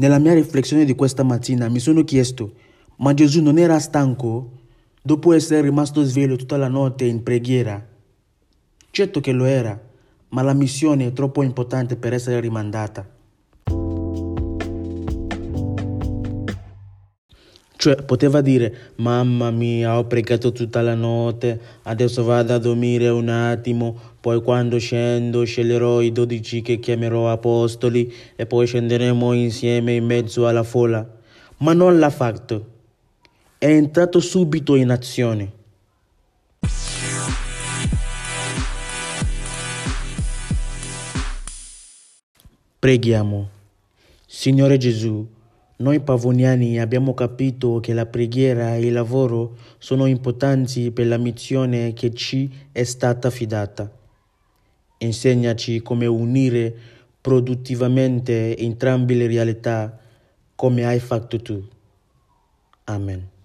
Nella mia riflessione di questa mattina mi sono chiesto, ma Gesù non era stanco dopo essere rimasto sveglio tutta la notte in preghiera? Certo che lo era, ma la missione è troppo importante per essere rimandata. Cioè, poteva dire, mamma mia, ho pregato tutta la notte, adesso vado a dormire un attimo, poi quando scendo sceglierò i dodici che chiamerò apostoli e poi scenderemo insieme in mezzo alla folla. Ma non l'ha fatto. È entrato subito in azione. Preghiamo. Signore Gesù, noi pavoniani abbiamo capito che la preghiera e il lavoro sono importanti per la missione che ci è stata affidata. Insegnaci come unire produttivamente entrambe le realtà come hai fatto tu. Amen.